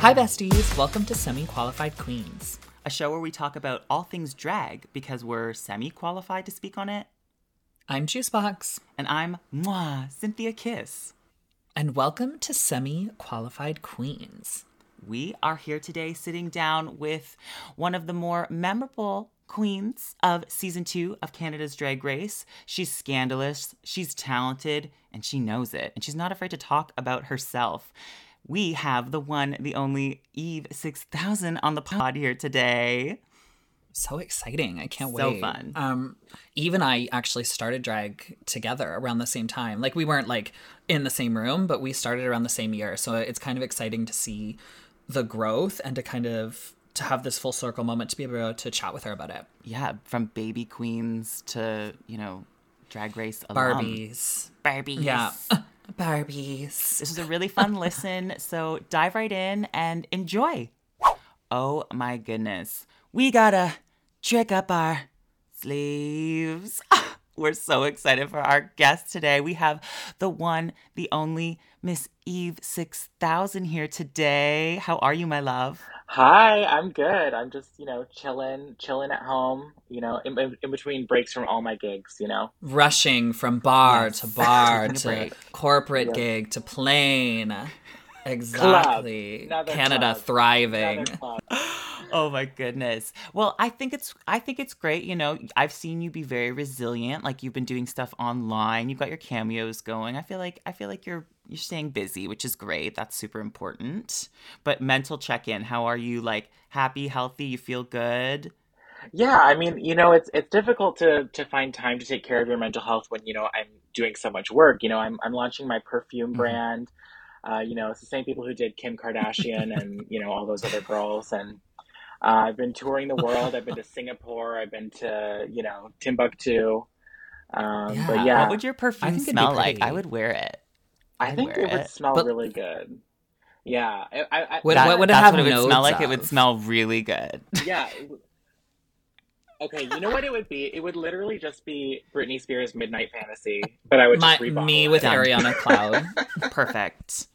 Hi, besties. Welcome to Semi Qualified Queens. a show where we talk about all things drag because we're semi qualified to speak on it. I'm Juice Boxx, And I'm Mwah, Synthia Kiss. and welcome to Semi Qualified Queens. We are here today sitting down with one of the more memorable queens of season two of Canada's Drag Race. She's scandalous, she's talented, and she knows it. And she's not afraid to talk about herself. We have the one, the only Eve 6000 on the pod here today. So exciting. I can't So wait. So fun. Um, Eve and I actually started drag together around the same time. Like, we weren't like in the same room, but we started around the same year. So it's kind of exciting to see the growth and to kind of to have this full circle moment to be able to chat with her about it. Yeah, from baby queens to, you know, Drag Race alum. Barbies. Barbies. Yeah. Barbies. This was a really fun listen, so dive right in and enjoy. Oh my goodness. We gotta trick up our sleeves. Ah, we're so excited for our guest today. We have the one, the only Miss Eve 6000 here today. How are you, my love? Hi, I'm good. I'm just, you know, chilling, chilling at home, you know, in, in, in between breaks from all my gigs, you know. rushing from bar Yes. to bar to break. corporate Yes. gig to plane. Exactly. Canada club. thriving. Oh my goodness. Well, I think it's I think it's great, you know. I've seen you be very resilient. Like you've been doing stuff online. You've got your cameos going. I feel like I feel like you're you're staying busy, which is great. That's super important. But mental check-in, how are you like happy, healthy, you feel good? Yeah, I mean, you know, it's it's difficult to to find time to take care of your mental health when, you know, I'm doing so much work. You know, I'm I'm launching my perfume Mhm. brand. Uh, you know, it's the same people who did Kim Kardashian and, you know, all those other girls. And uh, I've been touring the world. I've been to Singapore. I've been to, you know, Timbuktu. Um, Yeah. but yeah, What would your perfume think it'd be smell like? I would wear it. I I'd think wear it would smell But- really good. Yeah, I, I, I- What- That- what would it that's have what it would smell notes like? It would smell really good. Yeah. Okay, you know what it would be? It would literally just be Britney Spears' Midnight Fantasy, but I would My, just rebottle me it. with Done. Ariana Cloud. Perfect.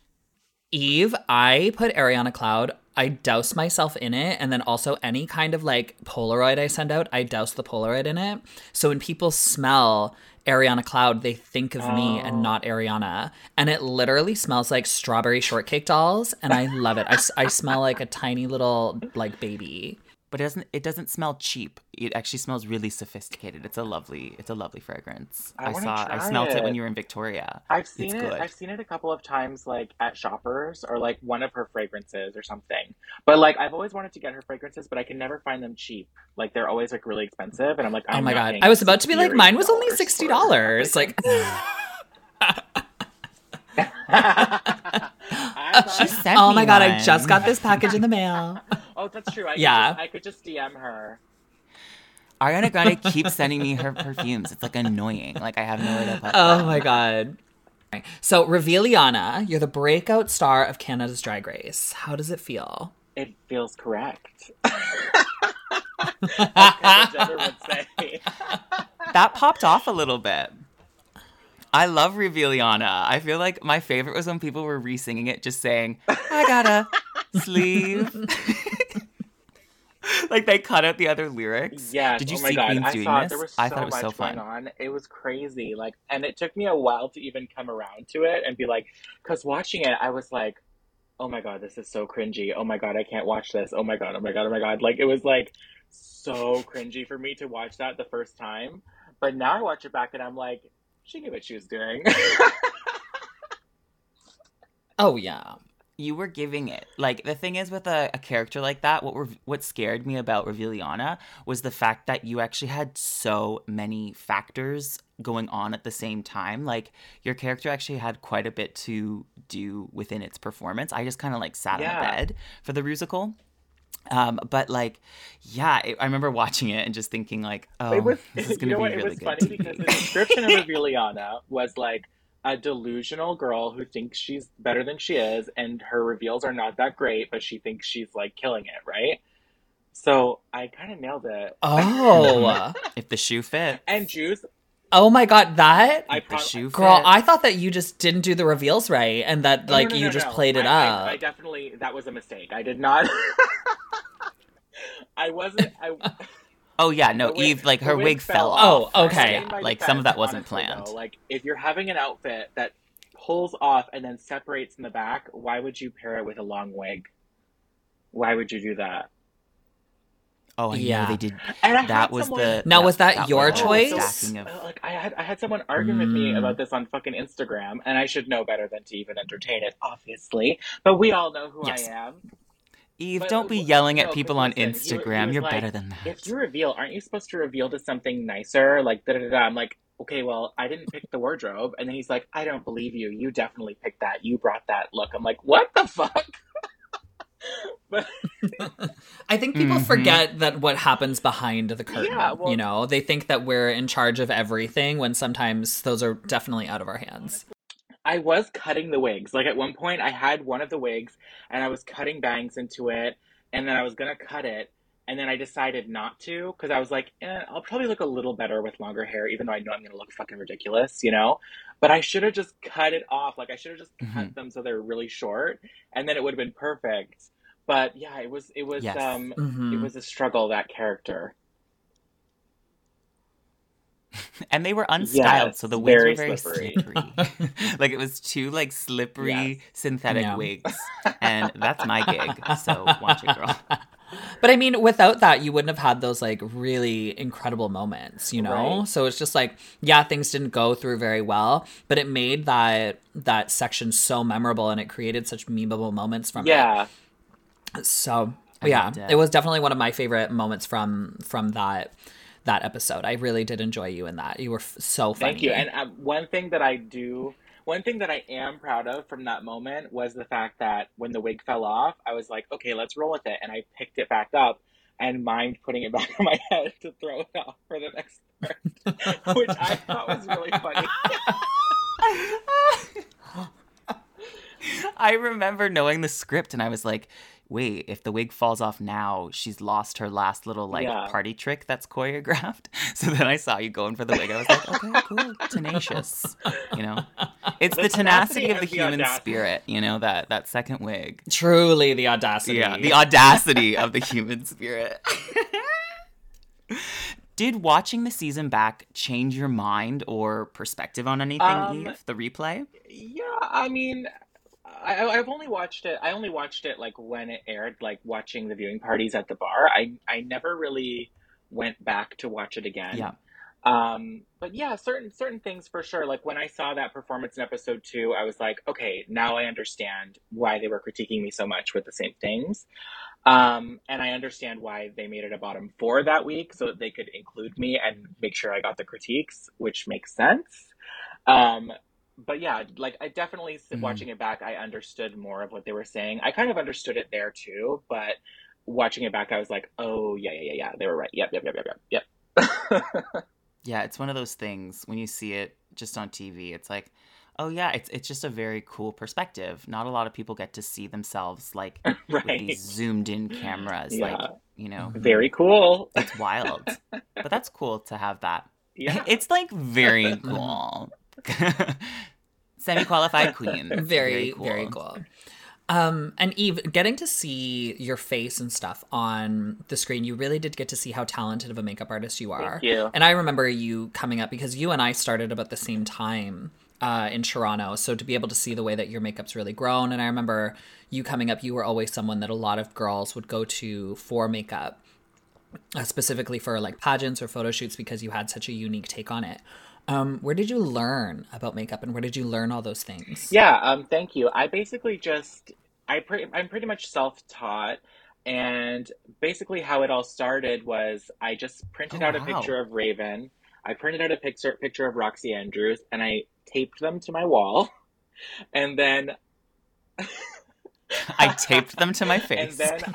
Eve, I put Ariana Cloud. I douse myself in it, and then also any kind of like Polaroid I send out, I douse the Polaroid in it. So when people smell Ariana Cloud, they think of me Oh. and not Ariana. And it literally smells like strawberry shortcake dolls, and I love it. I, I smell like a tiny little like baby. But it doesn't it doesn't smell cheap. It actually smells really sophisticated. It's a lovely it's a lovely fragrance. I I, wanna saw I try smelt it. when you were in Victoria. I've seen It's it. good. I've seen it a couple of times, like at Shoppers or like one of her fragrances or something. But like I've always wanted to get her fragrances, but I can never find them cheap. Like they're always like really expensive, and I'm like, Oh I'm my god. I was about to be like, mine was only $60 $60. Like, I thought- sent oh me my god, I just got this package in the mail. oh, that's true. I Yeah. could just, I could just DM her. Ariana Grande keeps sending me her perfumes. It's like annoying. Like I have nowhere to put Oh them. my god. So, Reveliana, you're the breakout star of Canada's Drag Race. How does it feel? It feels correct. As Kendall Jenner would say. That popped off a little bit. I love Reveliana. I feel like my favorite was when people were re-singing it, just saying, "I got a sleeve." like they cut out the other lyrics. Yeah. Did you oh see God. Queens I doing thought this? there was so I thought it was much so fun. going on. It was crazy. Like, and it took me a while to even come around to it and be like, because watching it, I was like, oh my God, this is so cringy. Oh my God, I can't watch this. Oh my God, oh my God, oh my God. Like, it was like so cringy for me to watch that the first time. But now I watch it back and I'm like, she knew what she was doing. Oh, yeah. you were giving it like the thing is with a, a character like that what were what scared me about Reveliana was the fact that you actually had so many factors going on at the same time like your character actually had quite a bit to do within its performance i just kind of like sat on Yeah. the bed for the musical um but like yeah it, i remember watching it and just thinking like oh it was, this is gonna be what? really it was good funny because the description of Reveliana was like a delusional girl who thinks she's better than she is, and her reveals are not that great, but she thinks she's like killing it, right? So I kind of nailed it. Oh. if the shoe fit And Juice, Oh my god, that I the shoe girl! fit. I thought that you just didn't do the reveals right, and that No, like no, no, you no, just no. played it I, I- up. I, definitely that was a mistake. I did not. I wasn't. I, Oh yeah, no, wig- Eve like her wig, fell oh, off. off. Oh, okay. Stand by Like some of that wasn't honestly, planned. though. Like if you're having an outfit that pulls off and then separates in the back, why would you pair it with a long wig? Why would you do that? Oh, I Yeah. know they did. And I That was someone- the Now, yeah, was that your was choice? stacking of- Uh, like I had I had someone arguing with me Mm. about this on fucking Instagram, and I should know better than to even entertain it, obviously. But we all know who Yes. I am. Eve, But- don't be but- yelling at people on listen, he wa- he Instagram. was You're like, better than that. If you reveal, aren't you supposed to reveal to something nicer? Like da da da. da. I'm like, okay, well, I didn't pick the wardrobe, and then he's like, I don't believe you. You definitely picked that. You brought that look. I'm like, what the fuck? But I think people Mhm. forget that what happens behind the curtain. Yeah, well- you know, they think that we're in charge of everything when sometimes those are definitely out of our hands. I was cutting the wigs. Like at one point, I had one of the wigs, and I was cutting bangs into it, and then I was gonna cut it, and then I decided not to because I was like, eh, I'll probably look a little better with longer hair, even though I know I'm gonna look fucking ridiculous, you know. But I should have just cut it off. Like I should have just cut Mhm. them so they're really short, and then it would have been perfect. But yeah, it was it was Yes. um Mhm. it was a struggle that character. and they were unstyled, Yes, so the wigs very were very slippery. slippery. like it was two like slippery Yes. synthetic Yeah. wigs, and that's my gig. So watch it, girl. But I mean, without that, you wouldn't have had those like really incredible moments, you know? Right. So it's just like, yeah, things didn't go through very well, but it made that that section so memorable and it created such memeable moments from Yeah, it. So I yeah, it. it was definitely one of my favorite moments from from that that episode. I really did enjoy you in that. You were f- so funny. Thank you. And um, one thing that I do, one thing that I am proud of from that moment was the fact that when the wig fell off, I was like, okay, let's roll with it. And I picked it back up and mind putting it back on my head to throw it off for the next part, which I thought was really funny. I remember knowing the script, and I was like, "Wait, if the wig falls off now, she's lost her last little like Yeah. party trick that's choreographed." So then I saw you going for the wig. I was like, "Okay, cool, tenacious." You know, it's the, The tenacity tenacity of the the human audacity. spirit. You know that that second wig. Truly the audacity. Yeah, the audacity of the human spirit. Did watching the season back change your mind or perspective on anything, Um, Eve? The replay? Yeah, I mean, I, I've only watched it. I only watched it like when it aired, like watching the viewing parties at the bar. I I never really went back to watch it again. Yeah. Um, but yeah, certain certain things for sure. Like when I saw that performance in episode two, I was like, okay, now I understand why they were critiquing me so much with the same things. Um, and I understand why they made it a bottom four that week so that they could include me and make sure I got the critiques, which makes sense. Um, but yeah, like I definitely Mhm. watching it back, I understood more of what they were saying. I kind of understood it there too, but watching it back, I was like, oh yeah, yeah, yeah, yeah, they were right. Yep, yep, yep, yep, yep, yep. Yeah, it's one of those things when you see it just on TV, it's like, oh yeah, it's it's just a very cool perspective. Not a lot of people get to see themselves like with these zoomed in cameras. Yeah. Like, you know, Very cool. it's wild. but that's cool to have that. Yeah. It's like very cool. Semi qualified queen. very very cool. Um, and Eve, getting to see your face and stuff on the screen, you really did get to see how talented of a makeup artist you are. Thank you. And I remember you coming up because you and I started about the same time uh, in Toronto. So to be able to see the way that your makeup's really grown, and I remember you coming up, you were always someone that a lot of girls would go to for makeup, uh, specifically for like pageants or photo shoots because you had such a unique take on it. Um, where did you learn about makeup, and where did you learn all those things? Yeah, um, thank you. I basically just I pre- I'm pretty much self-taught, and basically how it all started was I just printed Oh, out a wow. picture of Raven. I printed out a picture picture of Roxxxy Andrews, and I taped them to my wall, and then I taped them to my and face. then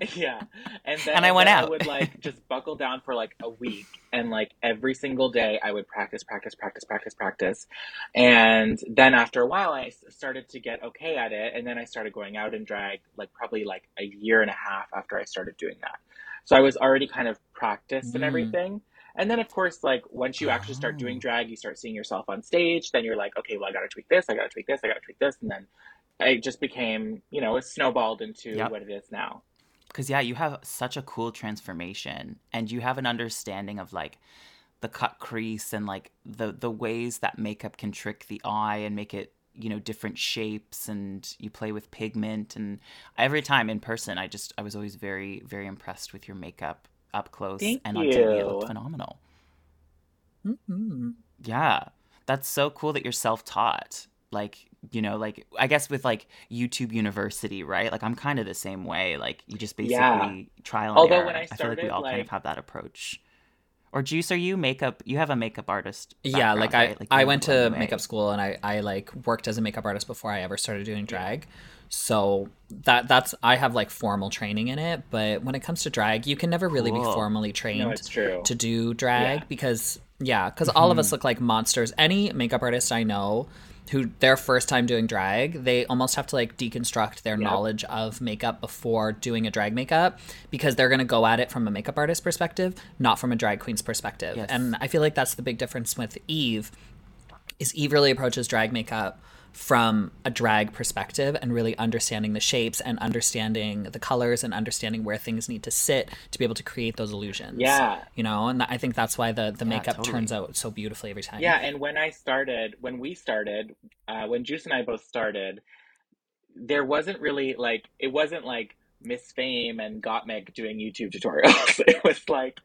yeah, and then And I went out. I would like just buckle down for like a week, and like every single day I would practice, practice, practice, practice, practice, and then after a while I started to get okay at it, and then I started going out in drag like probably like a year and a half after I started doing that. So I was already kind of practiced and Mm. everything. And then, of course, like once you actually start doing drag, you start seeing yourself on stage. Then you're like, okay, well, I got to tweak this, I got to tweak this, I got to tweak this, and then it just became, you know, it snowballed into Yep. what it is now. Because yeah, you have such a cool transformation, and you have an understanding of like the cut crease and like the the ways that makeup can trick the eye and make it you know different shapes, and you play with pigment. And every time in person, I just I was always very very impressed with your makeup up close Thank and on TV. It looked you. phenomenal. Mhm. Yeah, that's so cool that you're self-taught. Like, you know, like I guess with like YouTube University, right? Like I'm kind of the same way. Like you just basically Yeah. trial and Although error. when I started, feel like we started, all kind of have that approach. Or Juice, are you makeup? You have a makeup artist. yeah like i right? Like, i went to anyway. makeup school and i i like worked as a makeup artist before i ever started doing drag so that that's i have like formal training in it but when it comes to drag you can never really be formally trained No, to do drag Yeah. because yeah because all of us Mm-hmm. look like monsters any makeup artist i know who their first time doing drag they almost have to like deconstruct their knowledge of makeup before doing a drag makeup because they're going to go at it from a makeup artist perspective not from a drag queen's perspective Yes. and i feel like that's the big difference with eve is eve really approaches drag makeup from a drag perspective and really understanding the shapes and understanding the colors and understanding where things need to sit to be able to create those illusions Yeah. you know and i think that's why the the makeup totally. turns out so beautifully every time Yeah, and when I started, when we started, uh, when Juice and I both started, there wasn't really like it wasn't like Miss Fame and Gottmik doing YouTube tutorials. it was like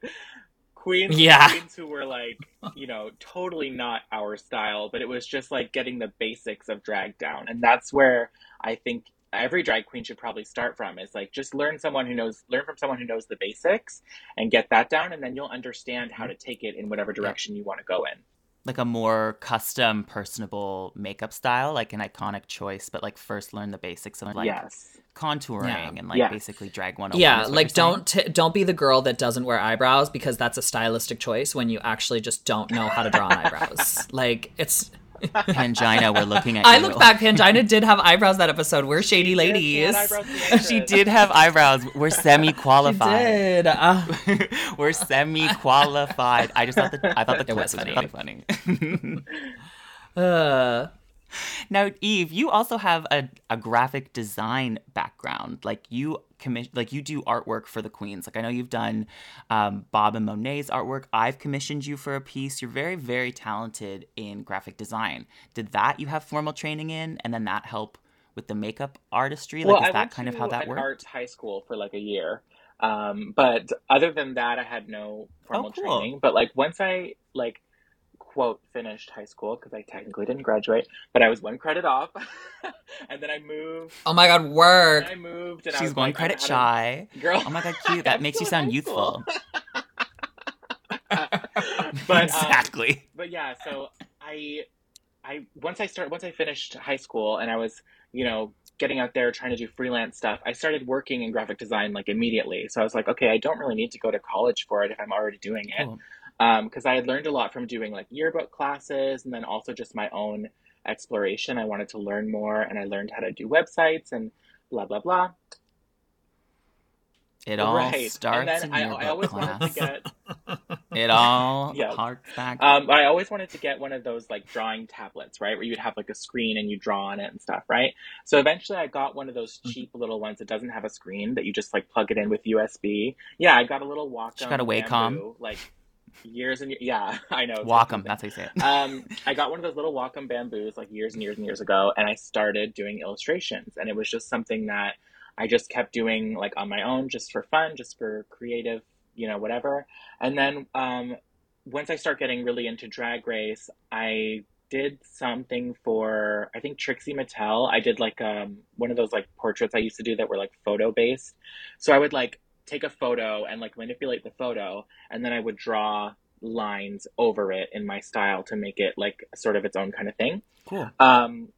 queens, Yeah. queens who were like, you know, totally not our style, but it was just like getting the basics of drag down, and that's where I think every drag queen should probably start from is like just learn someone who knows learn from someone who knows the basics and get that down and then you'll understand how mm-hmm. to take it in whatever direction you want to go in like a more custom, personable makeup style, like an iconic choice, but like first learn the basics of like yes contouring Yeah. and like Yes. basically drag one. yeah like don't t- don't be the girl that doesn't wear eyebrows because that's a stylistic choice when you actually just don't know how to draw on eyebrows like it's Pangina, we're looking at i you. look back pangina did have eyebrows that episode we're shady ladies she had eyebrows she did have eyebrows. We're semi She qualified. did uh, We're semi qualified. I just thought the I thought the It clip was was funny. really funny. uh now, Eve, you also have a, a graphic design background. Like you commission, like you do artwork for the queens. Like I know you've done um, Bob and Monet's artwork. I've commissioned you for a piece. You're very, very talented in graphic design. Did that you have formal training in, and then that help with the makeup artistry? Like well, is I that kind of how that an worked? art high school for like a year. Um, but other than that, I had no formal Oh, cool. training. But like once I like quote finished high school because I technically didn't graduate, but I was one credit off, and then I moved. oh my god work I moved, and I She's was one like, credit had a- shy. Girl, Oh my god, cute. That makes you sound youthful. but um, exactly. but yeah, so I I once I start once I finished high school and I was, you know, getting out there trying to do freelance stuff, I started working in graphic design like immediately. So I was like, okay, I don't really need to go to college for it if I'm already doing it. Cool. Um, because I had learned a lot from doing like yearbook classes and then also just my own exploration. I wanted to learn more and I learned how to do websites and blah blah blah. It all right. starts and in I, your I always wanted class. to get It all Yeah. harks back. Um, I always wanted to get one of those like drawing tablets, right, where you'd have like a screen and you draw on it and stuff, right? So eventually, I got one of those Mm-hmm. cheap little ones that doesn't have a screen that you just like plug it in with USB. Yeah, I got a little Wacom. She got a Wacom? bamboo, like years and years. Yeah, I know. Wacom, that's how you say it. um, I got one of those little Wacom bamboos like years and years and years ago, and I started doing illustrations, and it was just something that I just kept doing like on my own, just for fun, just for creative, you know, whatever. And then um, once I start getting really into Drag Race, I did something for I think Trixie Mattel. I did like um, one of those like portraits I used to do that were like photo based. So I would like take a photo and like manipulate the photo, and then I would draw lines over it in my style to make it like sort of its own kind of thing. Cool. Um,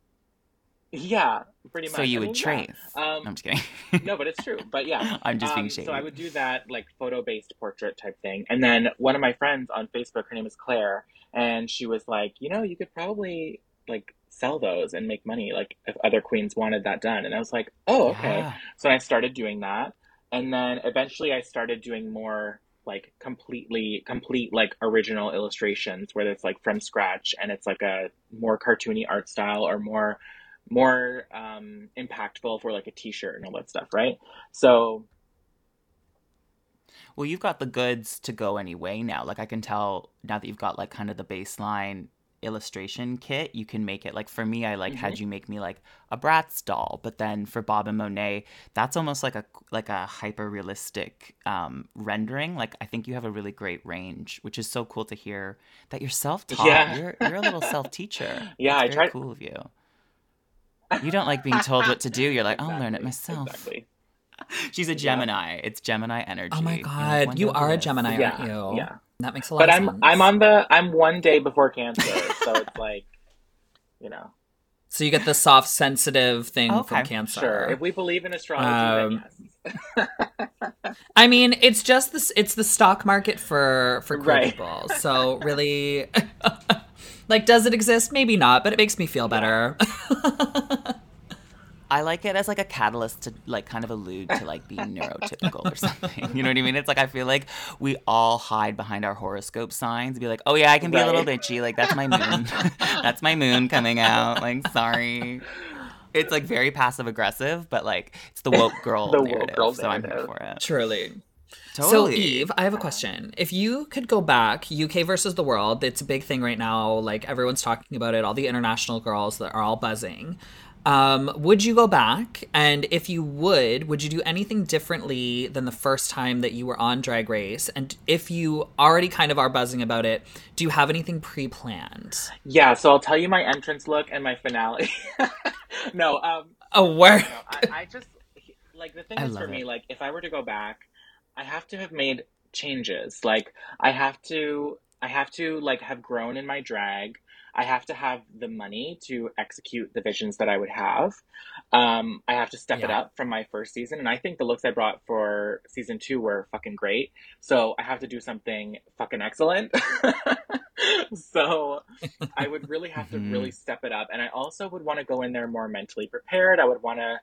yeah, pretty much. So you I would mean, yeah. trace. Um, No, I'm just kidding. no, but it's true. But yeah, I'm just being um, shady. So I would do that like photo based portrait type thing. And then one of my friends on Facebook, her name is Claire, and she was like, you know, you could probably like sell those and make money, like if other queens wanted that done. And I was like, oh, okay. Yeah. So I started doing that. And then eventually I started doing more like completely complete like original illustrations where it's like from scratch and it's like a more cartoony art style or more more um impactful for like a t-shirt and all that stuff right so Well, you've got the goods to go anyway now. Like I can tell now that you've got like kind of the baseline illustration kit, you can make it like for me I like had you make me like a Bratz doll, but then for Bob and Monet, that's almost like a like a hyper realistic um rendering. Like I think you have a really great range, which is so cool to hear that you're self-taught. Yeah. You're you're a little self-teacher. Yeah, That's I very tried- cool of you. You don't like being told what to do. You're like, I'll learn it myself. exactly She's a Gemini. It's Gemini energy. Oh my You're god, "One you are a. Gemini, Yeah, aren't you? yeah. That makes a lot but of i'm sense. i'm on the i'm one day before cancer so it's like you know So you get the soft, sensitive thing Okay, from Cancer. sure if we believe in astrology Um, then yes I mean, it's just this. It's the stock market for for queer Right. people. So really, like, does it exist? Maybe not, but it makes me feel better. I like it as like a catalyst to like kind of allude to like being neurotypical or something. You know what I mean? It's like I feel like we all hide behind our horoscope signs, and be like, "Oh yeah, I can be a little bitchy. Like that's my moon. that's my moon coming out. Like sorry." It's like very passive aggressive, but like it's the woke girl The woke narrative. girl so I'm here for it. Truly. Totally. So, Eve, I have a question. If you could go back, UK versus the world, it's a big thing right now. Like everyone's talking about it. All the international girls that are all buzzing. Um, would you go back? And if you would, would you do anything differently than the first time that you were on Drag Race? And if you already kind of are buzzing about it, do you have anything pre-planned? yeah so i'll tell you my entrance look and my finale no um Oh, word. I, I just like the thing I is for love me, like if I were to go back, I have to have made changes. Like I have to I have to like have grown in my drag. I have to have the money to execute the visions that I would have. Um, I have to step it up from my first season, and I think the looks I brought for season two were fucking great. So I have to do something fucking excellent. so I would really have to really step it up, and I also would want to go in there more mentally prepared. I would want to,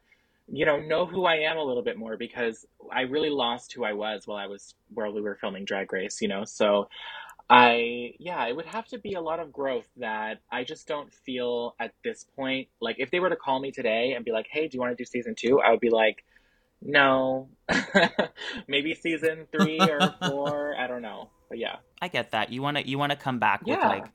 you know, know who I am a little bit more because I really lost who I was while I was while we were filming Drag Race. You know, so I yeah, it would have to be a lot of growth that I just don't feel at this point. Like if they were to call me today and be like, "Hey, do you want to do season two? I would be like, "No, maybe season three or four. I don't know." But yeah, I get that. You want to you want to come back with like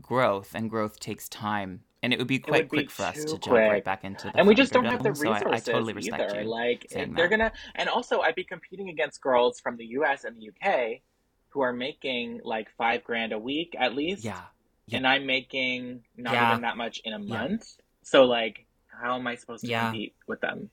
growth, and growth takes time, and it would be quite would be quick for us to too jump right back into the and we just don't have the Thunderdome, so I- resources I, totally respect either. you. Like if they're gonna, and also I'd be competing against girls from the U.S. and the U.K. who are making like five grand a week at least. Yeah. Yeah. and I'm making not Yeah. even that much in a Yeah. month. So like, how am I supposed to Yeah. compete with them?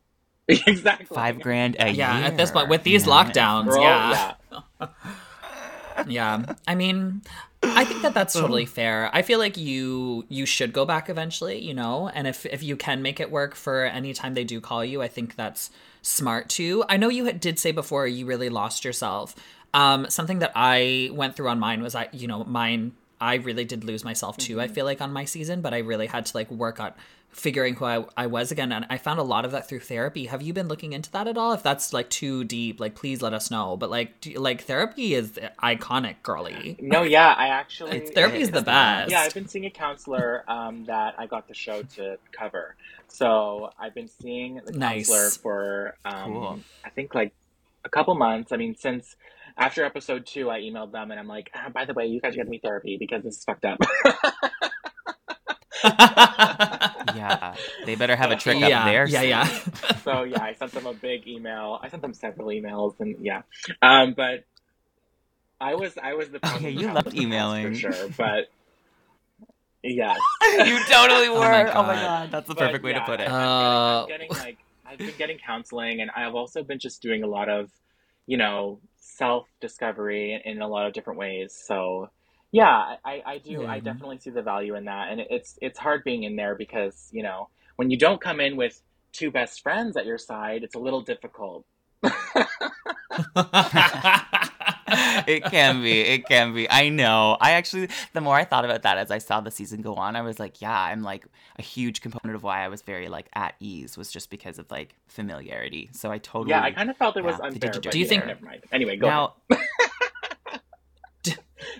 exactly. Five grand a Yeah, year. at this point, with these Yeah. lockdowns, Girl, yeah. yeah. yeah i mean i think that that's totally fair i feel like you you should go back eventually you know and if if you can make it work for any time they do call you i think that's smart too i know you did say before you really lost yourself um something that i went through on mine was i you know mine i really did lose myself too i feel like on my season but i really had to like work on figuring who I, I was again and i found a lot of that through therapy have you been looking into that at all if that's like too deep like please let us know but like do, like therapy is iconic girly No, yeah, I actually it's therapy is the best Yeah, I've been seeing a counselor um, that I got the show to cover. So I've been seeing the Nice. counselor for um, Cool. I think like a couple months. I mean, since after episode two, I emailed them and I'm like, ah, by the way, you guys got to me therapy because this is fucked up. Yeah. They better have a trick yeah up there. yeah yeah so yeah, I sent them a big email. I sent them several emails and yeah, um, but I was I was the Oh, yeah, you problem loved child of the house emailing. for sure, but yeah. you totally were. my Oh my God. god. That's the But, perfect way to put it. Uh, I'm getting, I'm getting like I've been getting counseling, and I've also been just doing a lot of, you know, self discovery in, in a lot of different ways. So, yeah, I, I do. I definitely see the value in that, and it's it's hard being in there because you know when you don't come in with two best friends at your side, it's a little difficult. it can be. It can be. I know. I actually, the more I thought about that as I saw the season go on, I was like, yeah, I'm like a huge component of why I was very like at ease was just because of like familiarity. So I totally. Yeah, I kind of felt it was yeah. unfair. Did you- but do you yeah, think- Never mind. Anyway, go now, ahead.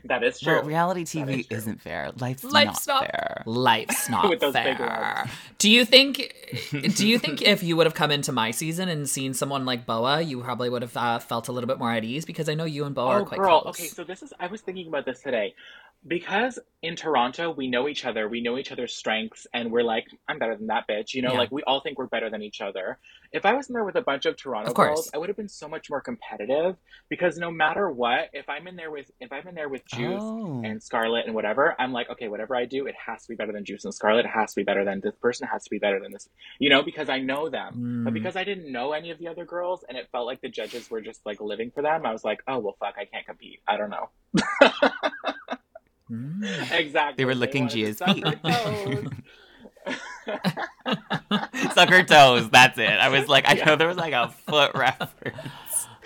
That is true. well, reality TV is true. isn't fair. Life's, Life's not, not- fair. Life's not With those fair. words. Do you think? Do you think if you would have come into my season and seen someone like Boa, you probably would have uh, felt a little bit more at ease? Because I know you and Boa are Oh, quite girl. close. Okay, so this is. I was thinking about this today. Because in Toronto, we know each other, we know each other's strengths, and we're like, I'm better than that bitch. You know, Yeah. like we all think we're better than each other. If I was in there with a bunch of Toronto Of girls, I would have been so much more competitive because no matter what, if I'm in there with if I'm in there with Juice Oh. and Scarlett and whatever, I'm like, okay, whatever I do, it has to be better than Juice and Scarlett. It has to be better than this person. It has to be better than this, you know, because I know them. But Mm. because I didn't know any of the other girls and it felt like the judges were just like living for them, I was like, oh well, fuck, I can't compete. I don't know. Mm. exactly. They were licking wanted to Gia's suck feet. her toes. Suck her toes. That's it. I was like, I Yeah. know there was like a foot reference.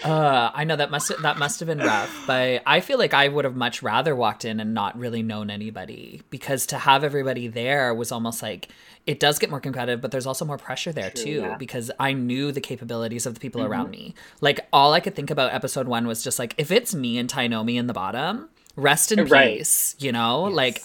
Uh, I know that must that must have been rough, but I feel like I would have much rather walked in and not really known anybody because to have everybody there was almost like it does get more competitive, but there's also more pressure there True, too yeah. because I knew the capabilities of the people around me. Like all I could think about episode one was just like if it's me and Tainomi in the bottom, rest in Right. peace, you know, like.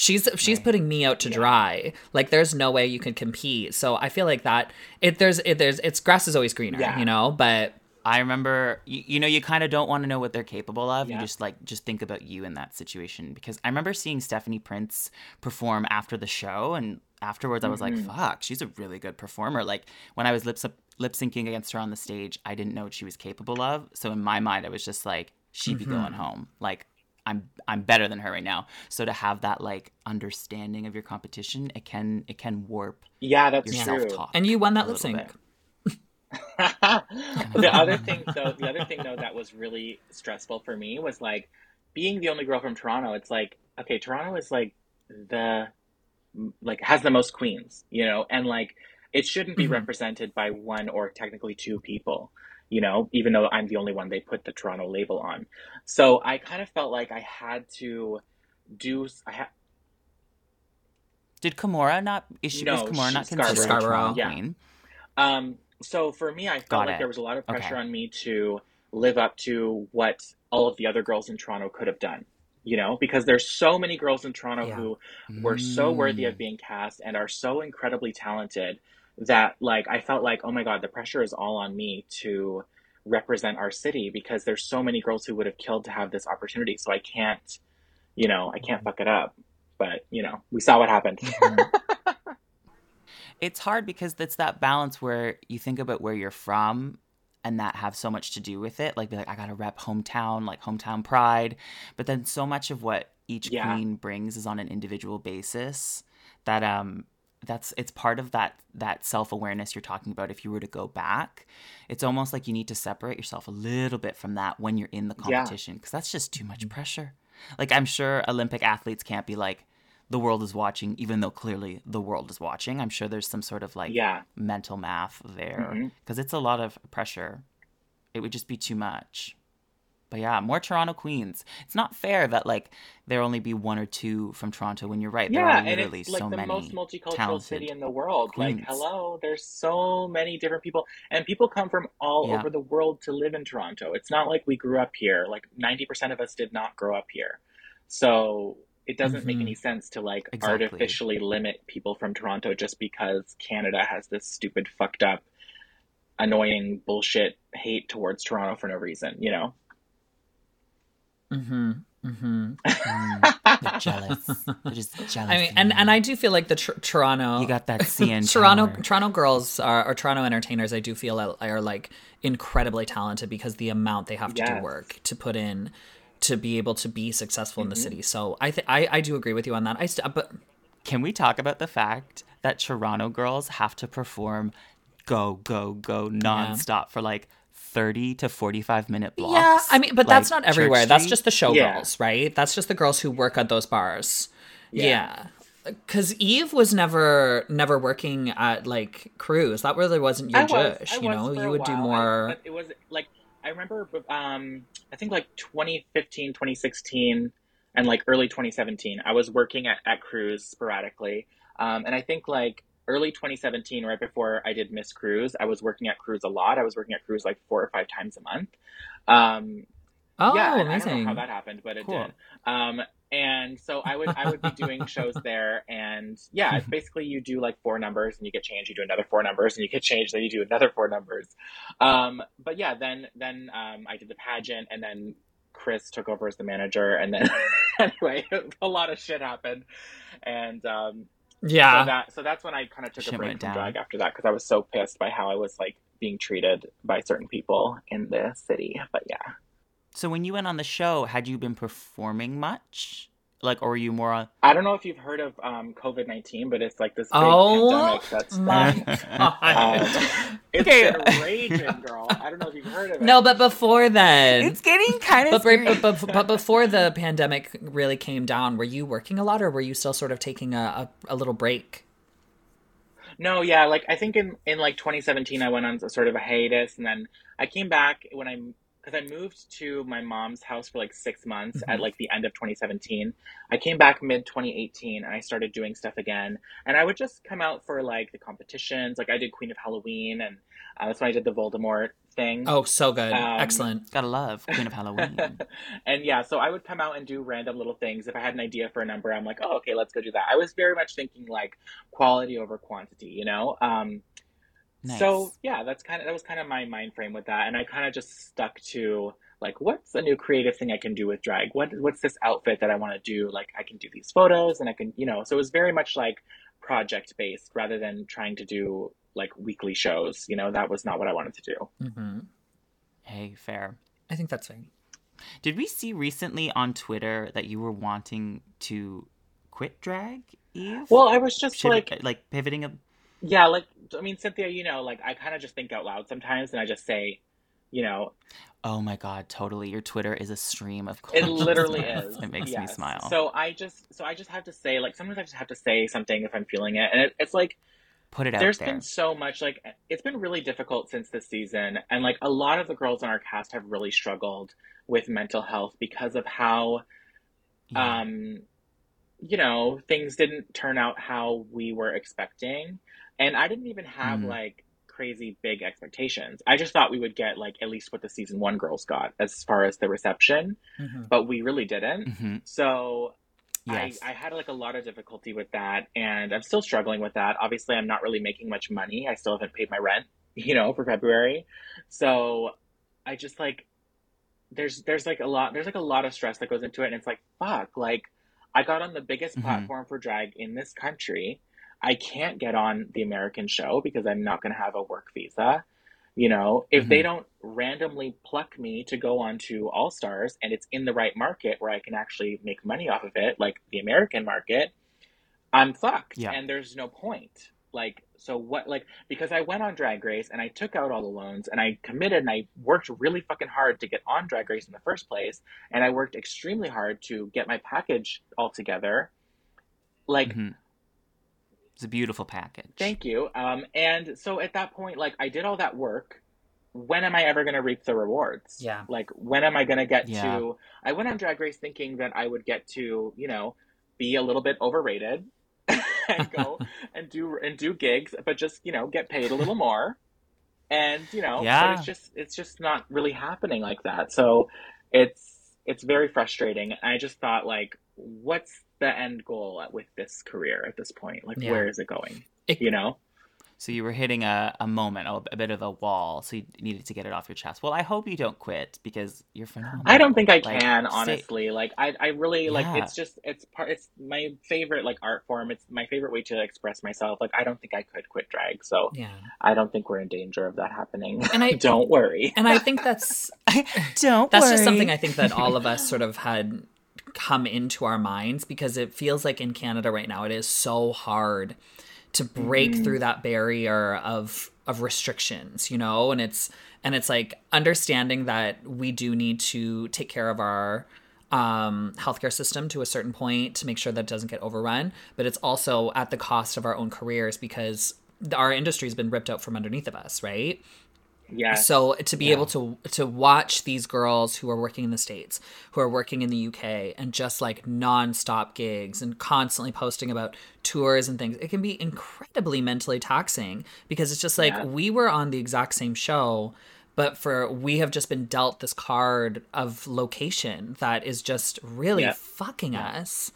She's she's putting me out to dry. Like there's no way you can compete. So I feel like that it there's it there's it's grass is always greener, Yeah. you know. But I remember, you, you know, you kind of don't want to know what they're capable of. Yeah. You just like just think about you in that situation because I remember seeing Stephanie Prince perform after the show, and afterwards I was like, Mm-hmm. "Fuck, she's a really good performer." Like when I was lip lip syncing against her on the stage, I didn't know what she was capable of. So in my mind, I was just like, "She'd be Mm-hmm. going home." Like. I'm I'm better than her right now. So to have that like understanding of your competition, it can it can warp yeah, that's your true. self talk. and you won that lip little sync. the other thing though the other thing though that was really stressful for me was like being the only girl from Toronto it's like okay Toronto is like the like has the most queens you know and like it shouldn't be Mhm. represented by one or technically two people you know even though I'm the only one they put the Toronto label on so I kind of felt like I had to do I had Did Kimora not is she No, Kimora not considered Scarborough. Toronto Yeah. queen? Um, so for me, I felt Got like it. there was a lot of pressure Okay. on me to live up to what all of the other girls in Toronto could have done. You know, because there's so many girls in Toronto Yeah. who were so worthy of Mm. being cast and are so incredibly talented that like I felt like, oh my God, the pressure is all on me to represent our city because there's so many girls who would have killed to have this opportunity. So I can't, you know, I can't fuck it up. But, you know, we saw what happened. It's hard because it's that balance where you think about where you're from and that have so much to do with it. Like be like, I gotta rep hometown, like hometown pride. But then so much of what each Yeah. queen brings is on an individual basis that um that's it's part of that that self-awareness you're talking about. If you were to go back it's almost like you need to separate yourself a little bit from that when you're in the competition because that's just too much mm-hmm. pressure. Like i'm sure olympic athletes can't be like the world is watching even though clearly the world is watching. I'm sure there's some sort of like yeah. mental math there mm-hmm. because it's a lot of pressure. It would just be too much but yeah more toronto queens it's not fair that like there only be one or two from toronto when you're right there Yeah, are and it's like so the many most multicultural city in the world. queens. Like, hello, there's so many different people, and people come from all Yeah. over the world to live in Toronto. It's not like we grew up here. Like, 90% of us did not grow up here. So it doesn't make Mhm. any sense to like Exactly. artificially limit people from Toronto just because Canada has this stupid, fucked up, annoying bullshit hate towards Toronto for no reason, you know? Mm-hmm. Mm-hmm. Mm, they're jealous they're just jealous I mean, and and I do feel like the tr- Toronto, you got that cn Toronto, tower. Toronto girls are, or Toronto entertainers. I do feel are, are like incredibly talented because the amount they have to do work to put in to be able to be successful in the Mm-hmm. city. So I think I I do agree with you on that. I st- but Can we talk about the fact that Toronto girls have to perform go, go, go nonstop for like 30 to 45 minute blocks? yeah, I mean, but that's not everywhere. That's just the showgirls, Yeah. right? That's just the girls who work at those bars. Yeah. Yeah. Cause Eve was never never working at like Crews. That really wasn't your I was, jush. You was know, for you a would do while, I- more. but it was like I remember, um, I think like 2015, 2016, and like early 2017, I was working at, at Crews sporadically. Um, and I think like early 2017, right before I did Miss Crews, I was working at Crews a lot. I was working at Crews like four or five times a month. Um, Oh, yeah, and I don't amazing. know how that happened, but it Cool. did. Um, and so I would I would be doing shows there, and yeah, it's basically you do like four numbers, and you get changed. You do another four numbers, and you get changed. Then you do another four numbers. Um, but yeah, then then um, I did the pageant, and then Chris took over as the manager, and then anyway, a lot of shit happened, and um, yeah. so that so that's when I kind of took Shit a break from down. drag after that because I was so pissed by how I was like being treated by certain people in the city. But yeah. So when you went on the show, had you been performing much? Like, or were you more on? I don't know if you've heard of um, COVID nineteen, but it's like this big Oh, pandemic that's my God. um, it's Okay. been raging, girl. I don't know if you've heard of it. no, but before then. It's getting kind of. but, right- but, but, but before the pandemic really came down, were you working a lot or were you still sort of taking a, a, a little break? No, yeah, like I think in in like 2017, I went on a sort of a hiatus, and then I came back when I because I moved to my mom's house for like six months at Mhm. like the end of 2017. I came back mid 2018, and I started doing stuff again. And I would just come out for like the competitions, like I did Queen of Halloween, and uh, that's when I did the Voldemort thing. Oh, so good. Um, Excellent. Gotta love Queen of Halloween. and yeah, so I would come out and do random little things. If I had an idea for a number, I'm like, oh, okay, let's go do that. I was very much thinking like quality over quantity, you know? Um, Nice. So yeah, that's kind of that was kind of my mind frame with that, and I kind of just stuck to like, what's a new creative thing I can do with drag? What what's this outfit that I want to do? Like, I can do these photos, and I can, you know. So it was very much like project based rather than trying to do like weekly shows. You know, that was not what I wanted to do. hmm hey, fair. I think that's fair. Did we see recently on Twitter that you were wanting to quit drag, Eve? Well, I was just Shiv- like, like pivoting a Yeah, like I mean, Synthia, you know, like I kind of just think out loud sometimes, and I just say, you know, Oh my god, totally. Your Twitter is a stream of it literally is. It makes me smile. So I just, so I just have to say, like sometimes I just have to say something if I'm feeling it, and it, it's like Put it out there's there. been so much, like it's been really difficult since this season, and like a lot of the girls in our cast have really struggled with mental health because of how Yeah. um, you know, things didn't turn out how we were expecting. And I didn't even have Mm. like crazy big expectations. I just thought we would get like at least what the season one girls got as far as the reception, hmm but we really didn't. Mhm. So Yes. I, I had like a lot of difficulty with that, and I'm still struggling with that. Obviously, I'm not really making much money. I still haven't paid my rent, you know, for February. So I just like there's there's like a lot there's like a lot of stress that goes into it, and it's like fuck, like I got on the biggest Mhm. platform for drag in this country. I can't get on the American show because I'm not going to have a work visa. You know, if they Mhm. don't randomly pluck me to go on to All Stars and it's in the right market where I can actually make money off of it, like the American market, I'm fucked. Yeah. And there's no point. Like, so what, like, because I went on Drag Race and I took out all the loans and I committed and I worked really fucking hard to get on Drag Race in the first place. And I worked extremely hard to get my package all together. Like, Mhm. It's a beautiful package. Thank you. Um, and so at that point, like I did all that work. When am I ever going to reap the rewards? Yeah. Like when am I going to get Yeah. to? I went on Drag Race thinking that I would get to, you know, be a little bit overrated and go and do and do gigs, but just you know get paid a little more. And you know, Yeah. but it's just it's just not really happening like that. So it's it's very frustrating. I just thought like, what's the end goal with this career at this point? Like, Yeah. where is it going? It- you know? So you were hitting a, a moment, a, a bit of a wall. So you needed to get it off your chest. Well, I hope you don't quit because you're phenomenal. I don't think I Like, can, stay- honestly. Like, I, I really like. It's just, it's part. It's my favorite like art form. It's my favorite way to express myself. Like, I don't think I could quit drag. So Yeah. I don't think we're in danger of that happening. And I- don't worry. And I think that's I, don't. that's just something I think that all of us sort of had come into our minds because it feels like in Canada right now it is so hard to break through that barrier of of restrictions, you know, and it's and it's like understanding that we do need to take care of our um healthcare system to a certain point to make sure that it doesn't get overrun, but it's also at the cost of our own careers because our industry's been ripped out from underneath of us, right? Yeah. So to be Yeah. able to to watch these girls who are working in the states, who are working in the UK, and just like nonstop gigs and constantly posting about tours and things, it can be incredibly mentally taxing because it's just like Yeah. we were on the exact same show, but for we have just been dealt this card of location that is just really Yeah. fucking us.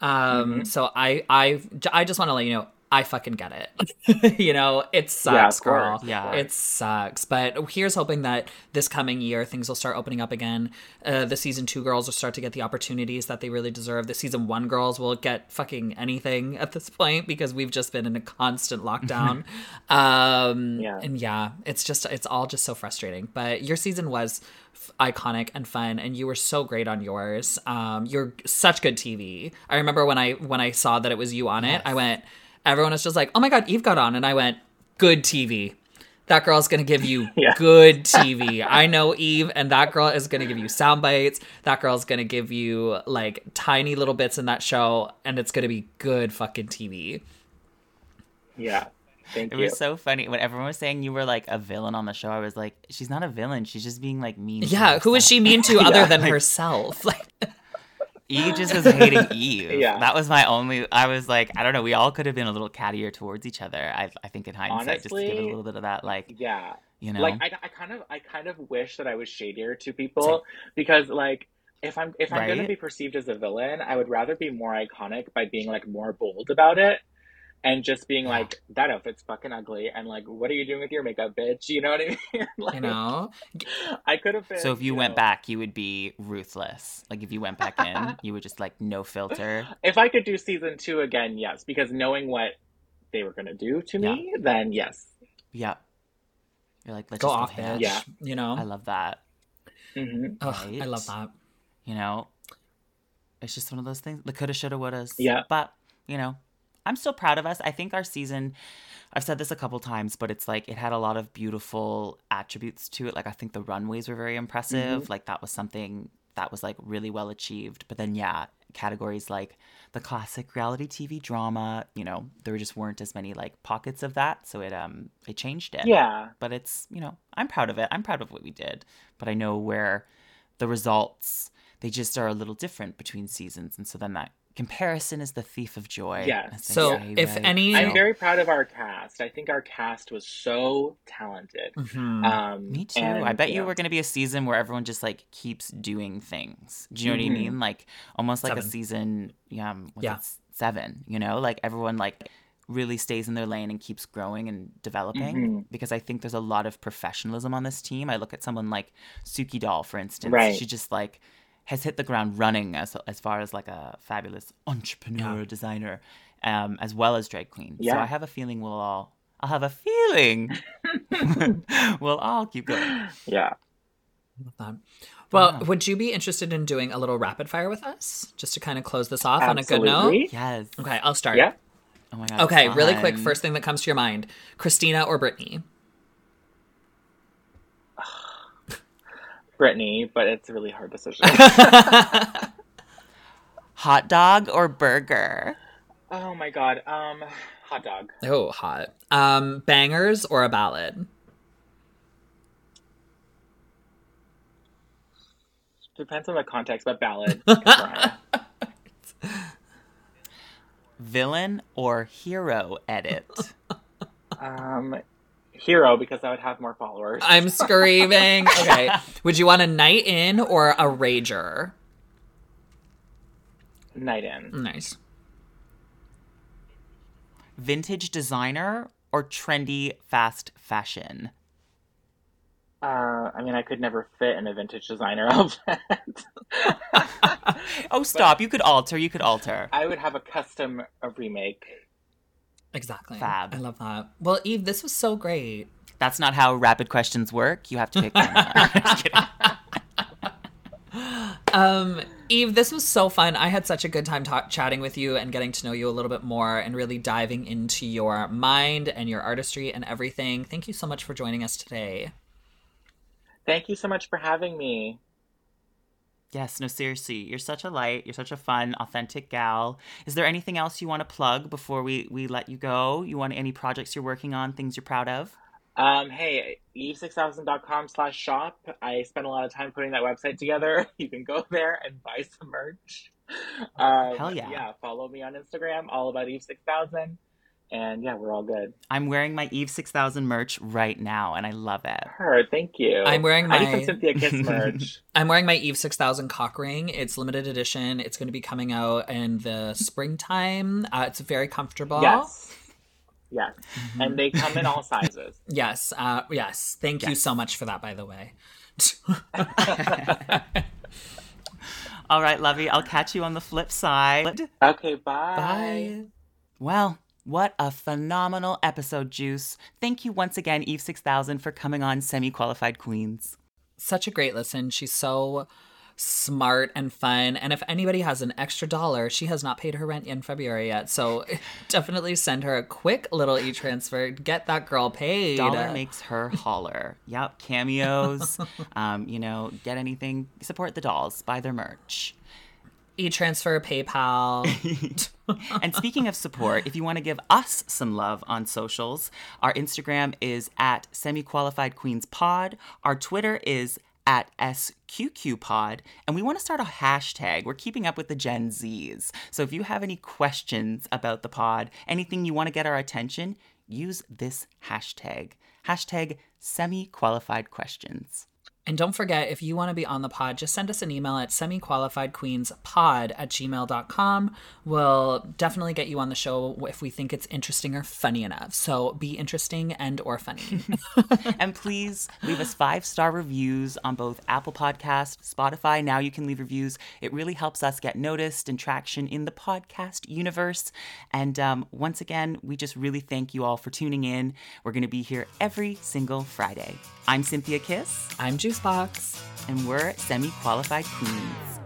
Um, so I I I just want to let you know I fucking get it. you know, it sucks, of girl. Yeah. It sucks. But here's hoping that this coming year things will start opening up again. Uh, the season two girls will start to get the opportunities that they really deserve. The season one girls will get fucking anything at this point because we've just been in a constant lockdown. um, Yeah. And yeah, it's just, it's all just so frustrating. But your season was f- iconic and fun and you were so great on yours um you're such good tv i remember when i when i saw that it was you on it i went everyone was just like oh my god eve got on and i went good tv that girl's gonna give you Yeah. good tv i know eve and that girl is gonna give you sound bites that girl's gonna give you like tiny little bits in that show and it's gonna be good fucking tv Yeah. Thank It you. was so funny when everyone was saying you were like a villain on the show. I was like, she's not a villain. She's just being like mean. to yeah who is herself. she mean to other Yeah. than herself like Eve just was hating Eve. Yeah. That was my only. I was like, I don't know. We all could have been a little cattier towards each other. I, I think in hindsight, just to give it a little bit of that, like, yeah. you know, Like I, I kind of I kind of wish that I was shadier to people because like if I'm if I'm gonna be perceived as a villain, I would rather be more iconic by being like more bold about it and just being Yeah. like that outfit's fucking ugly and like what are you doing with your makeup, bitch? You know what I mean? like, you know I could have been. So if you, went know, back, you would be ruthless. Like if you went back in, you would just like no filter. if I could do season two again, yes, because knowing what they were gonna do to me, then yes. Yeah. You're like, let's go just off go bitch. Yeah. you know I love that. Mm-hmm. Ugh, i love that You know, it's just one of those things. The coulda, shoulda, wouldas. Yeah. But you know, I'm still proud of us. I think our season. I've said this a couple times, but it's like it had a lot of beautiful attributes to it. Like I think the runways were very impressive. Like that was something that was like really well achieved. But then yeah, categories like the classic reality TV drama, you know, there just weren't as many like pockets of that, so it um it changed it Yeah. but it's you know i'm proud of it i'm proud of what we did but i know where the results they just are a little different between seasons and so then that comparison is the thief of joy Yes. So, say, if right? any- I'm very proud of our cast. I think our cast was so talented. Mhm. Um, me too and, i bet you know, we're going to be a season where everyone just like keeps doing things do you know Mhm. what i mean like almost like a season yeah um, was Yeah. it seven you know like everyone like really stays in their lane and keeps growing and developing Mhm. because I think there's a lot of professionalism on this team. I look at someone like Suki Doll, for instance. Right. She just like has hit the ground running as as far as like a fabulous entrepreneur Yeah. designer, um, as well as drag queen. So I have a feeling we'll all. I'll have a feeling we'll all keep going. Yeah. Love that. Well, Yeah. would you be interested in doing a little rapid fire with us, just to kind of close this off on a good note? Yes. Okay, I'll start. Yeah. Oh my god. Okay, really quick. First thing that comes to your mind: Christina or Brittany? Brittany, but it's a really hard decision. hot dog or burger. oh my god. Um, hot dog. Oh, hot. Um, bangers or a ballad? Depends on the context, but ballad. Villain or hero edit. um, hero because I would have more followers. I'm screaming. Okay. Would you want a night in or a rager? Night in. Nice. Vintage designer or trendy fast fashion. Uh, I mean, I could never fit in a vintage designer outfit. Oh, stop. You could alter. You could alter. I would have a custom a remake. Exactly. Fab. I love that. Well, Eve, this was so great. That's not how rapid questions work. You have to pick one. Just kidding. Um, Eve, this was so fun. I had such a good time ta- chatting with you and getting to know you a little bit more and really diving into your mind and your artistry and everything. Thank you so much for joining us today. Thank you so much for having me. Yes, no, seriously. You're such a light. You're such a fun, authentic gal. Is there anything else you want to plug before we, we let you go? You want any projects you're working on, things you're proud of? Um, hey, eve6000.com slash shop. I spent a lot of time putting that website together. You can go there and buy some merch. Um, Hell yeah. Yeah, follow me on Instagram, all about eve6000. And yeah, we're all good. I'm wearing my Eve 6000 merch right now, and I love it. Heard, thank you. I'm wearing my I need my- some Synthia Kiss merch. I'm wearing my Eve 6000 cock ring. It's limited edition. It's going to be coming out in the springtime. Uh, it's very comfortable. yes. Yes. And they come in all sizes. Yes. Uh, yes. Thank you so much for that, by the way. All right, Lovey, I'll catch you on the flip side. Okay, bye. Bye. Well, what a phenomenal episode, Juice. Thank you once again, Eve 6000, for coming on Semi Qualified Queens. Such a great listen. She's so smart and fun. And if anybody has an extra dollar, she has not paid her rent in February yet. So definitely send her a quick little e transfer. Get that girl paid. Dollar makes her holler. Yep, cameos. um, you know, get anything, support the dolls, buy their merch. E transfer, PayPal. and speaking of support, if you want to give us some love on socials, our Instagram is at semi qualified queens pod. Our Twitter is at SQQpod. And we want to start a hashtag. We're keeping up with the Gen Zs. So if you have any questions about the pod, anything you want to get our attention, use this hashtag. Hashtag semi qualified questions. And don't forget, if you want to be on the pod, just send us an email at semi-qualifiedqueenspod at gmail.com. We'll definitely get you on the show if we think it's interesting or funny enough. So be interesting and or funny. and please leave us five star reviews on both Apple Podcast, Spotify. Now you can leave reviews. It really helps us get noticed and traction in the podcast universe. And um, once again, we just really thank you all for tuning in. We're going to be here every single Friday. I'm Synthia Kiss, I'm Juice Boxx. and we're semi qualified queens.